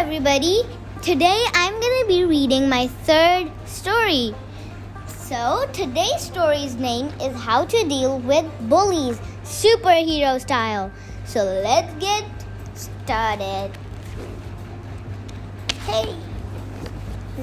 everybody. Today I'm going to be reading my third story. So, today's story's name is How to Deal with Bullies, superhero style. So, let's get started. Hey,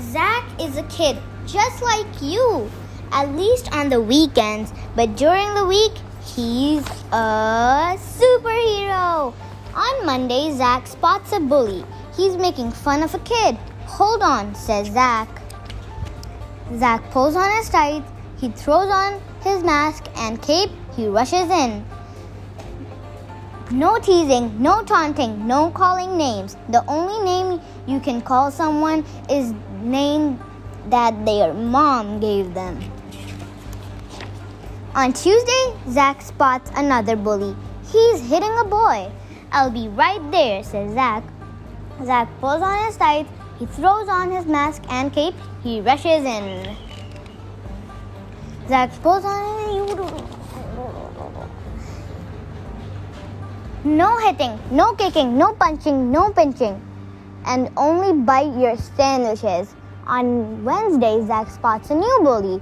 Zach is a kid just like you, at least on the weekends, but during the week, he's a superhero. On Monday, Zach spots a bully. He's making fun of a kid. Hold on, says Zach. Zach pulls on his tights. He throws on his mask and cape. He rushes in. No teasing, no taunting, no calling names. The only name you can call someone is name that their mom gave them. On Tuesday, Zach spots another bully. He's hitting a boy. I'll be right there, says Zach. Zach pulls on his tights, he throws on his mask and cape, he rushes in. Zach pulls on No hitting, no kicking, no punching, no pinching, and only bite your sandwiches. On Wednesday, Zach spots a new bully.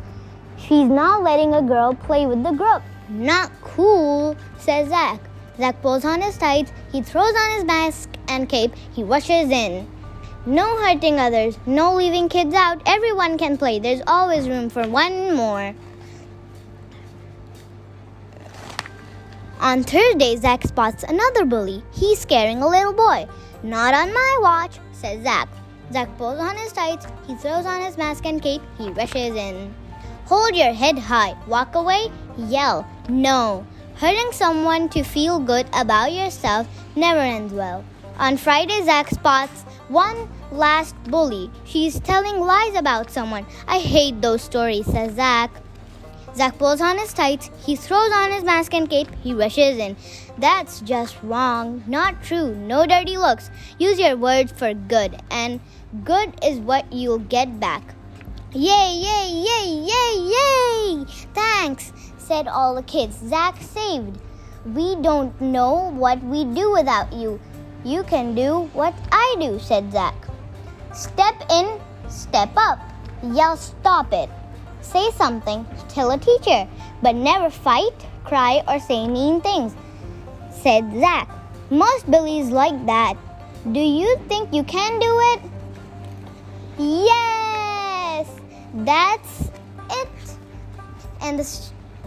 She's now letting a girl play with the group. Not cool, says Zach. Zach pulls on his tights, he throws on his mask and cape, he rushes in. No hurting others, no leaving kids out. Everyone can play. There's always room for one more. On Thursday, Zach spots another bully. He's scaring a little boy. Not on my watch, says Zach. Zach pulls on his tights, he throws on his mask and cape, he rushes in. Hold your head high, walk away, yell, no. Hurting someone to feel good about yourself never ends well. On Friday, Zach spots one last bully. She's telling lies about someone. I hate those stories, says Zach. Zach pulls on his tights, he throws on his mask and cape, he rushes in. That's just wrong, not true, no dirty looks. Use your words for good, and good is what you'll get back. Yay, yay, yay, yay, yay! Thanks, said all the kids. Zach saved. We don't know what we'd do without you. You can do what I do, said Zach. Step in, step up. Yell, stop it. Say something, tell a teacher, but never fight, cry, or say mean things, said Zach. Most bullies like that. Do you think you can do it? Yes! That's it. And the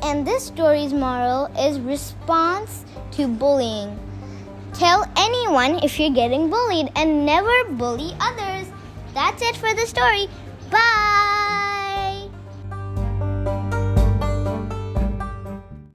and this story's moral is response to bullying. Tell anyone if you're getting bullied and never bully others. That's it for the story.